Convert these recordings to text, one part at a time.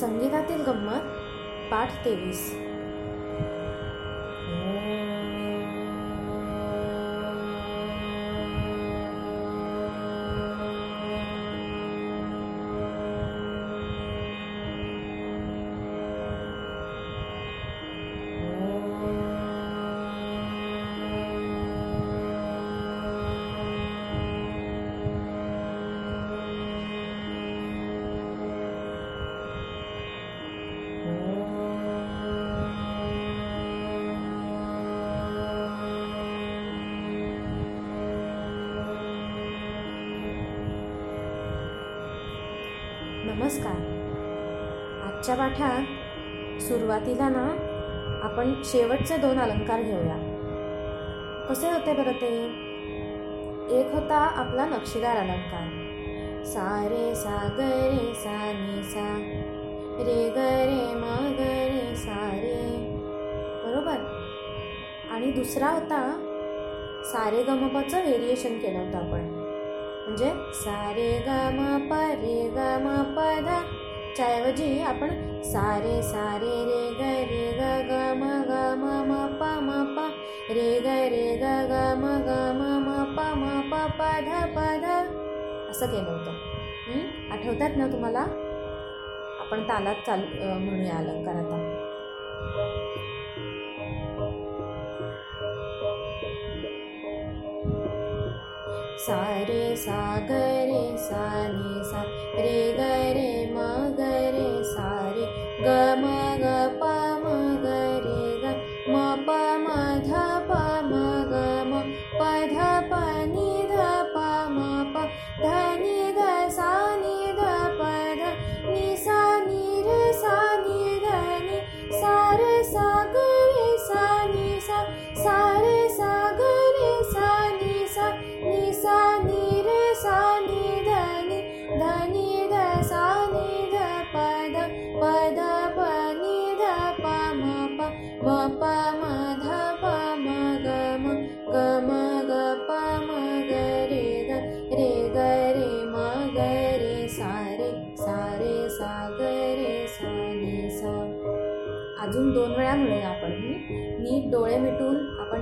संगीतातील गंमत पाठ तेवीस. नमस्कार. आजच्या पाठात सुरुवातीला ना आपण शेवटचे दोन अलंकार घेऊया. कसे होते बरं ते? एक होता आपला नक्षीदार अलंकार. सा रे सा ग रे सा नि सा. रे ग रे म ग रे सा रे. बरोबर? आणि दुसरा होता सारे गमपाचं व्हेरिएशन केलं होतं आपण. म्हणजे सारे म प ध च्या ऐवजी आपण सारे सारे रे ग रे ग ग म ग म म प म प. रे ग रे ग ग म ग म म प म प प ध प ध. असं केलं होतं. आठवतात ना तुम्हाला? आपण तालात चालू म्हणूया अलंकार आता सा रे सा ग रे सा नि सा रे ग रे म ग रे सा गे ग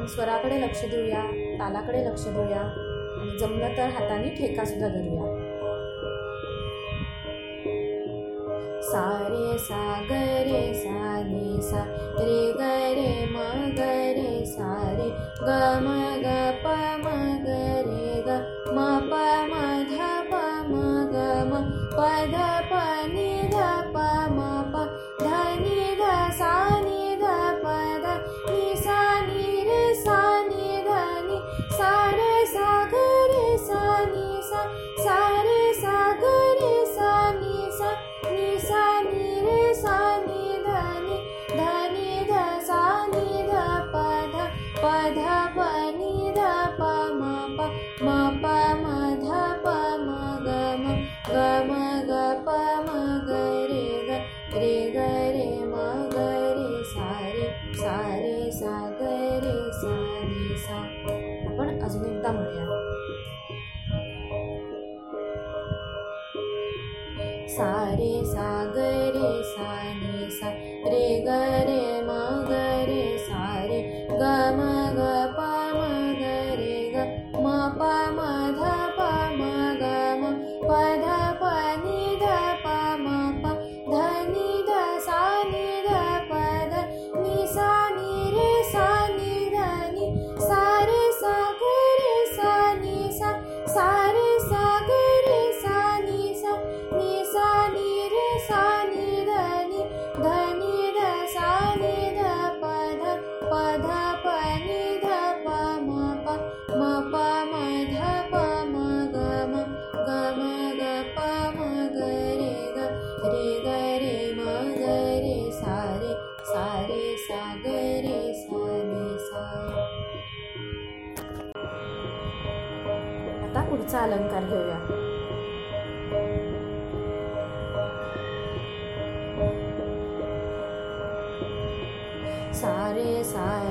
स्वराकडे लक्ष देऊया तालाकडे लक्ष देऊया आणि जमलं तर हाताने ठेकासुद्धा धरूया. सारे सा गरे सा रे सा रे गरे म गरे सारे ग म ग प सा रे सा ग रे सा गरे सा रे ग रे म ग रे सा रे ग म ग अलंकार घेऊया. सारे सारे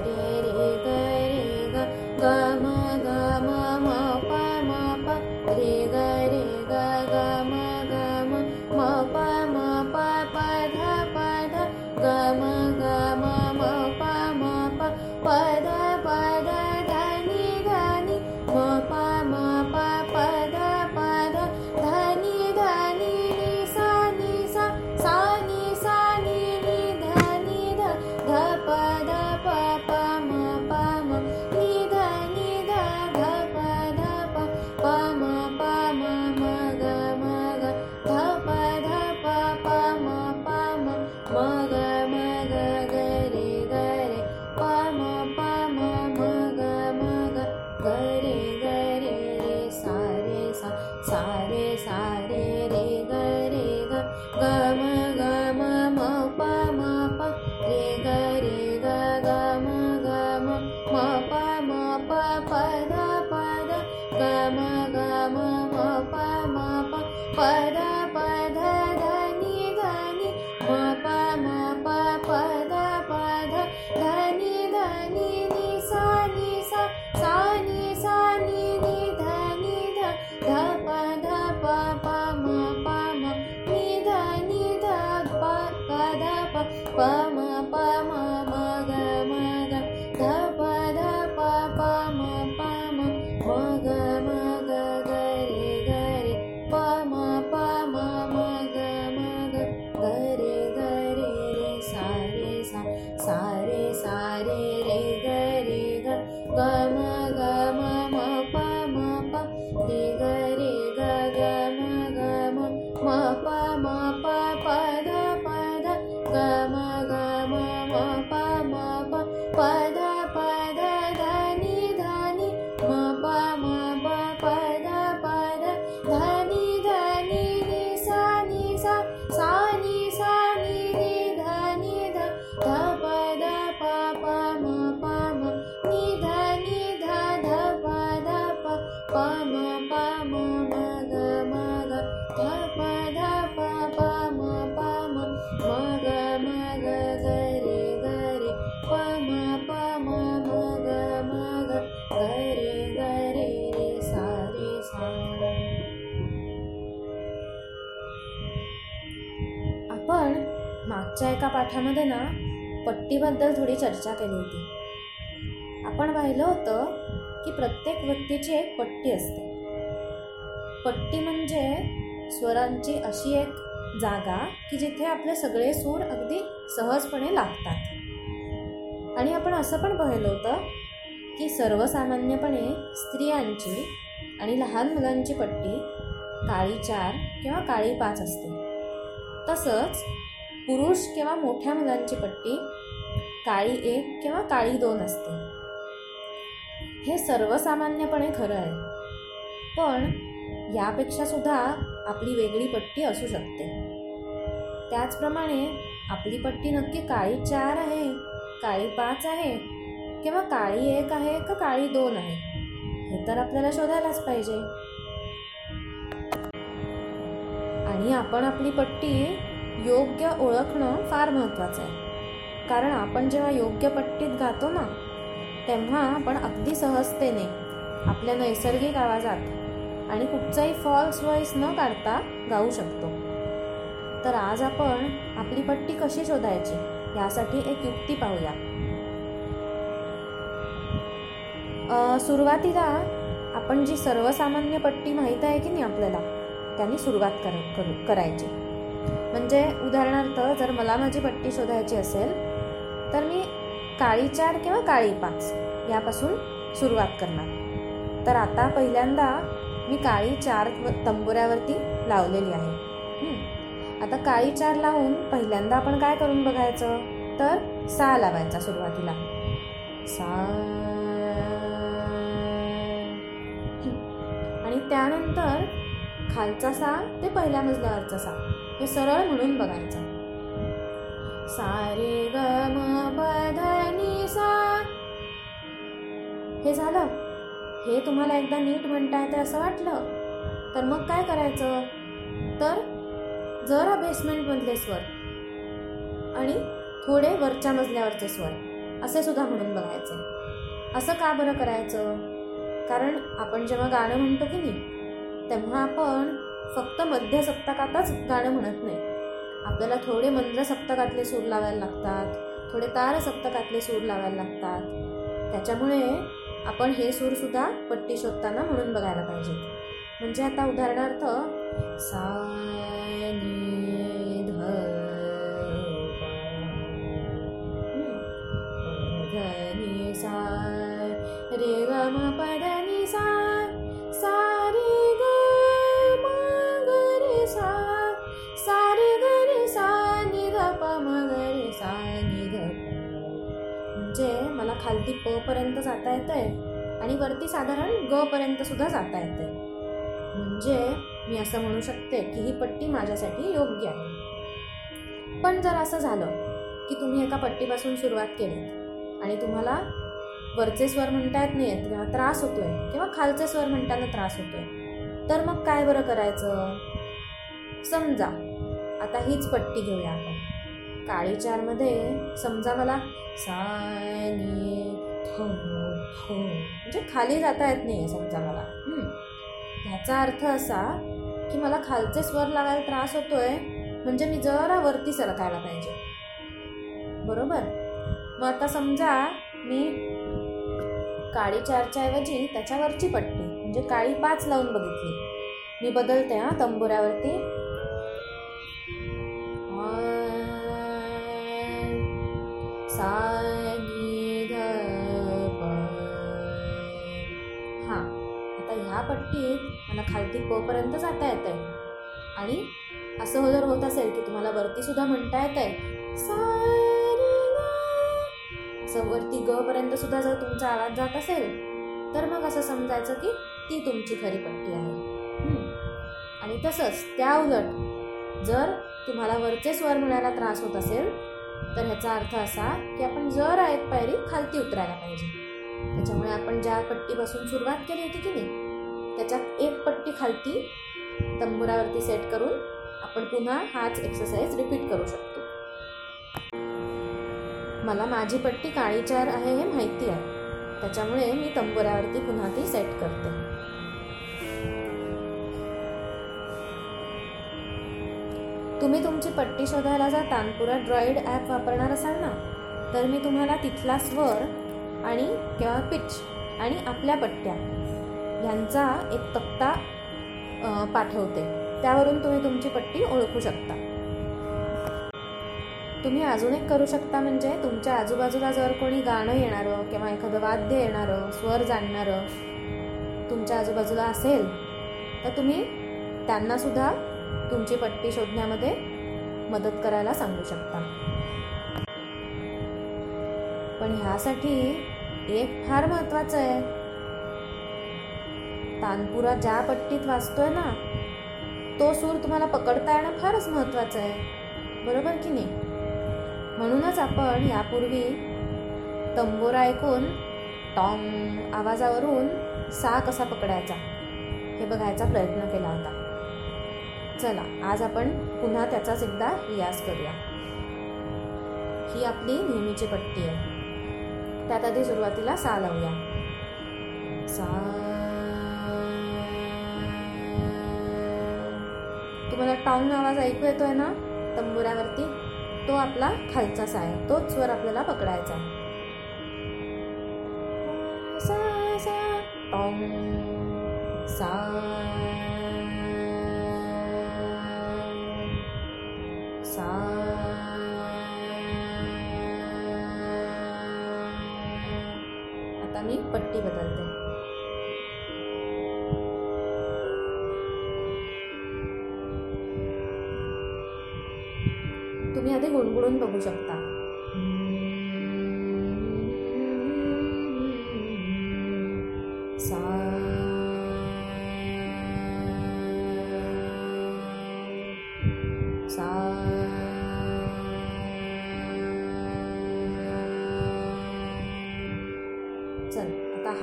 पदा धनि धनि प धनि धनि निी सा निी सानि नि धनि ध प निधनि ध मागच्या एका पाठामध्ये ना पट्टीबद्दल थोडी चर्चा केली होती. आपण पाहिलं होतं की प्रत्येक व्यक्तीची एक पट्टी असते. पट्टी म्हणजे स्वरांची अशी एक जागा की जिथे आपले सगळे सूर अगदी सहजपणे लागतात. आणि आपण असं पण पाहिलं होतं की सर्वसामान्यपणे स्त्रियांची आणि लहान मुलांची पट्टी काळी चार किंवा काळी पाच असते. तसंच पुरुष किंवा मोठ्या मुलांची पट्टी काळी एक किंवा काळी दोन असते. हे सर्वसामान्यपणे खरं आहे. पण यापेक्षा सुद्धा आपली वेगळी पट्टी असू शकते. त्याचप्रमाणे आपली पट्टी नक्की काळी चार आहे काळी पाच आहे किंवा काळी एक आहे का काळी दोन आहे हे तर आपल्याला शोधायलाच पाहिजे. आणि आपण आपली पट्टी योग्य ओळखणं फार महत्त्वाचं आहे. कारण आपण जेव्हा योग्य पट्टीत गातो ना तेव्हा आपण अगदी सहजतेने आपल्या नैसर्गिक आवाजात आणि कुठचाही फॉल्स व्हॉइस न काढता गाऊ शकतो. तर आज आपण आपली पट्टी कशी शोधायची यासाठी एक युक्ती पाहूया. सुरुवातीला आपण जी सर्वसामान्य पट्टी माहीत आहे की नाही आपल्याला त्यांनी सुरुवात कर करू करायची. म्हणजे उदाहरणार्थ जर मला माझी पट्टी शोधायची असेल तर मी काळी चार किंवा काळी पाच यापासून सुरुवात करणार. तर आता पहिल्यांदा मी काळी चार तंबुऱ्यावरती लावलेली आहे. आता काळी चार लावून पहिल्यांदा आपण काय करून बघायचं? तर सा लावायचा सुरुवातीला. सा आणि त्यानंतर खालचा सा ते पहिल्या मजल्यावरचा सा हे सरळ म्हणून बघायचं. सारे गम म सा. हे झालं. हे तुम्हाला एकदा नीट म्हणता येतं असं वाटलं? तर मग काय करायचं? तर जरा बेसमेंटमधले स्वर आणि थोडे वरच्या मजल्यावरचे स्वर असे सुद्धा म्हणून बघायचे. असं का बरं करायचं? कारण आपण जेव्हा गाणं म्हणतो की नाही तेव्हा आपण फक्त मध्य सप्तकातच गाणं म्हणत नाही. आपल्याला थोडे मंद्र सप्तकातले सूर लावायला लागतात थोडे तार सप्तकातले सूर लावायला लागतात. त्याच्यामुळे आपण हे सूरसुद्धा पट्टी शोधताना म्हणून बघायला पाहिजे. म्हणजे आता उदाहरणार्थ सा खालती प पर्यंत जाता येतंय आणि वरती साधारण ग पर्यंत सुद्धा जाता येते म्हणजे मी असं म्हणू शकते की ही पट्टी माझ्यासाठी योग्य आहे. पण जर असं झालं की तुम्ही एका पट्टीपासून सुरुवात केलीत आणि तुम्हाला वरचे स्वर म्हणता येत नाही आहेत किंवा त्रास होतोय किंवा खालचे स्वर म्हणताना त्रास होतोय तर मग काय बरं करायचं? समजा आता हीच पट्टी घेऊया आपण. काळी चारमध्ये समजा मला सानी थो थो. म्हणजे खाली जाता येत नाही समजा मला. ह्याचा अर्थ असा की मला खालचे स्वर लागायला त्रास होतोय म्हणजे मी जरा वरती सरकायला पाहिजे. बरोबर? मग आता समजा मी काळी चारच्या ऐवजी त्याच्यावरची पट्टी म्हणजे काळी पाच लावून बघितली. मी बदलते हां तंबुऱ्यावरती. सा हां आता ह्या पट्टीत मला खालती पर्यंत जाता येत आहे आणि असं हो जर होत असेल की तुम्हाला वरती सुद्धा म्हणता येत आहे असं वरती ग पर्यंत सुद्धा जर तुमचा आवाज जात असेल तर मग असं समजायचं की ती तुमची खरी पट्टी आहे. आणि तसंच त्या उलट जर तुम्हाला वरचे स्वर म्हणायला त्रास होत असेल तर ह्याचा अर्थ असा की आपण जर आहेत पायरी खालती उतरायला पाहिजे. त्याच्यामुळे आपण ज्या पट्टीपासून सुरुवात केली होती की नाही त्याच्यात एक पट्टी खालती तंबुरावरती सेट करून आपण पुन्हा हाच एक्सरसाइज रिपीट करू शकतो. मला माझी पट्टी काळी चार आहे हे माहिती आहे. त्याच्यामुळे मी तंबुरावरती पुन्हा ती सेट करते. तुम्ही तुमची पट्टी शोधायला जर पुरा ड्रॉईड ॲप वापरणार असाल ना तर मी तुम्हाला तिथला स्वर आणि किंवा पिच आणि आपल्या पट्ट्या ह्यांचा एक तक्ता पाठवते. त्यावरून तुम्ही तुमची पट्टी ओळखू शकता. तुम्ही अजून एक करू शकता म्हणजे तुमच्या आजूबाजूला जर कोणी गाणं येणारं किंवा एखादं वाद्य येणारं स्वर जाणणारं तुमच्या आजूबाजूला असेल तर तुम्ही त्यांनासुद्धा तुमची पट्टी शोधण्यामध्ये मदत करायला सांगू शकता. पण ह्यासाठी एक फार महत्वाचं आहे. तानपुरा ज्या पट्टीत वाचतोय ना तो सूर तुम्हाला पकडता येणं फारच महत्वाचं आहे. बरोबर की नाही? म्हणूनच आपण यापूर्वी तंबोरा ऐकून टॉंग आवाजावरून सा कसा पकडायचा हे बघायचा प्रयत्न केला होता. चला आज आपण पुन्हा त्याचाच एकदा रियाज करूया. ही आपली नेहमीची पट्टी आहे. त्यात आधी सुरुवातीला सा लावूया. सा. तुम्हाला टाऊन आवाज ऐकू येतोय ना? तंबुऱ्यावरती. तो आपला खालचा सा आहे. तोच स्वर आपल्याला पकडायचा आहे. सा सा. सा सा. आता मी पट्टी बदलते. तुम्ही आधी गुणगुणून बघू शकता.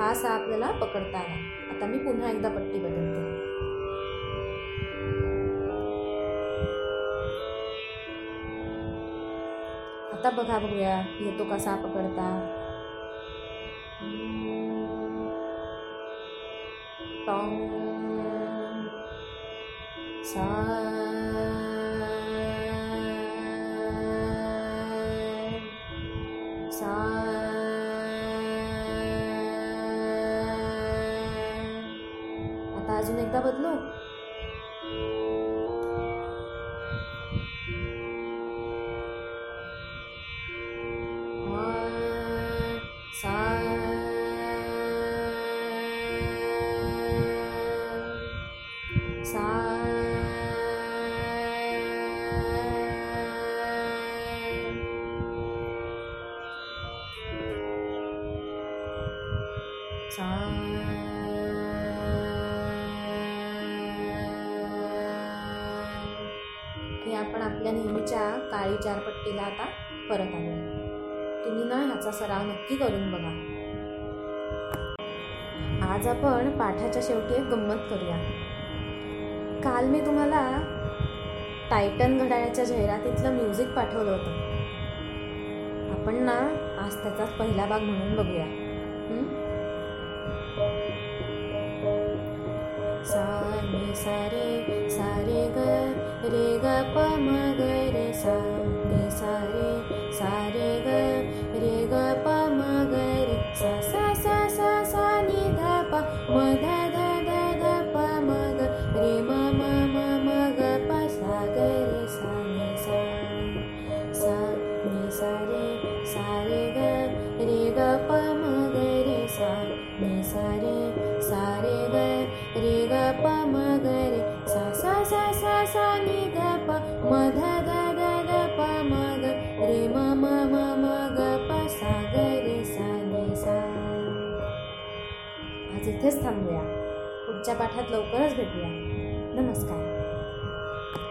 आता हा सा आपल्याला पकडता आला. आता मी पुन्हा एकदा पट्टी बदलते. आता बघा बघूया येतो कसा पकडता? टॉंग. सा सा. अजून एकदा बदलू काळी आता परत आलो तुम्ही ना ह्याचा सराव नक्की करून बघा. आज आपण पाठाच्या शेवटी एक गंमत करूया. काल मी तुम्हाला टायटन घड्याळ्याच्या जाहिरातीतलं म्युझिक पाठवलं होतं. आपण ना आज त्याचाच पहिला भाग म्हणून बघूया. सा रे सारे सारे ग रे ग प म ग इथेच थांबूया. पुढच्या पाठात लवकरच भेटूया. नमस्कार.